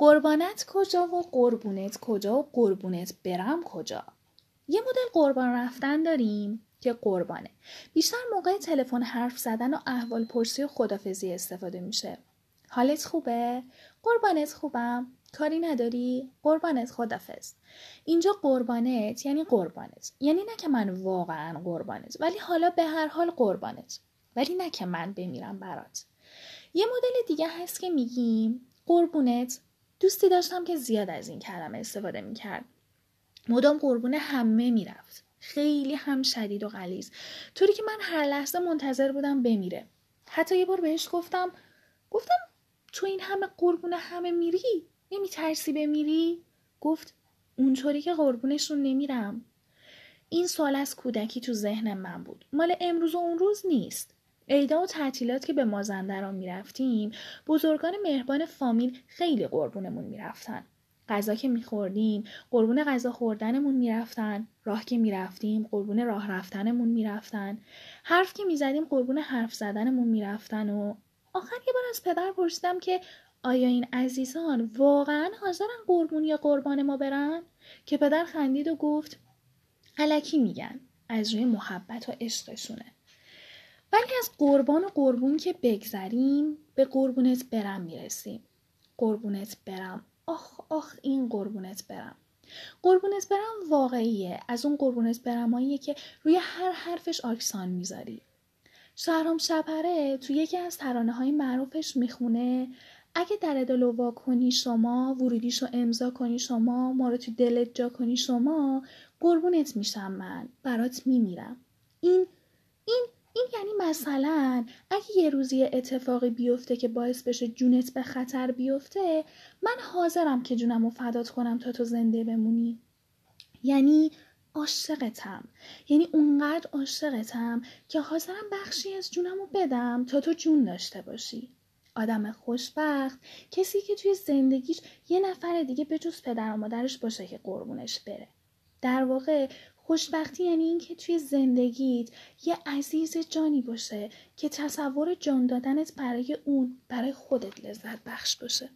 قربانت کجا و قربونت کجا و قربونت برم کجا؟ یه مدل قربان رفتن داریم که قربانه. بیشتر موقع تلفن حرف زدن و احوال پرسی و خدافزی استفاده میشه. حالت خوبه؟ قربانت خوبم. کاری نداری؟ قربانت خدافز. اینجا قربانت یعنی قربانت. یعنی نه که من واقعا قربانت ولی حالا به هر حال قربانت. ولی نه که من بمیرم برات. یه مدل دیگه هست که میگیم قربونت دوستی داشتم که زیاد از این کلمه استفاده می‌کرد. مدام قربون همه می‌رفت. خیلی هم شدید و غلیز طوری که من هر لحظه منتظر بودم بمیره. حتی یه بار بهش گفتم گفتم تو این همه قربون همه میری؟ نمیترسی بمیری؟ گفت اونطوری که قربونشون نمیرم. این سوال از کودکی تو ذهن من بود. مال امروز و اون روز نیست. عیدا و تعطیلات که به مازندران می‌رفتیم بزرگان مهربان فامیل خیلی قربونمون می‌رفتن. غذا که میخوردیم قربون غذا خوردنمون می‌رفتن. راه که می‌رفتیم قربون راه رفتنمون می‌رفتن. حرف که می‌زدیم قربون حرف زدنمون می‌رفتن و آخر یه بار از پدر پرسیدم که آیا این عزیزان واقعا حاضرن قربون یا قربان ما برن؟ که پدر خندید و گفت علکی میگن از روی محبت و عشقشونه. ولی از قربان و قربون که بگذریم به قربونت برم می‌رسیم. قربونت برم. آخ آخ این قربونت برم. قربونت برم واقعیه. از اون قربونت برماییه که روی هر حرفش آکسان می‌ذاری. شهرام شپره تو یکی از ترانه های معروفش می‌خونه اگه در دل وا کنی شما ورودیشو امضا کنی شما ما رو تو دلت جا کنی شما قربونت میشم من. برات میمیرم. این یعنی مثلا اگه یه روزی اتفاقی بیفته که باعث بشه جونت به خطر بیفته من حاضرم که جونم رو فدات کنم تا تو زنده بمونی. یعنی عاشقتم. یعنی اونقدر عاشقتم که حاضرم بخشی از جونم رو بدم تا تو جون داشته باشی. آدم خوشبخت کسی که توی زندگیش یه نفر دیگه به جز پدر و مادرش باشه که قربونش بره. در واقع خوشبختی یعنی اینکه توی زندگیت یه عزیز جانی باشه که تصور جان دادنت برای اون برای خودت لذت بخش باشه.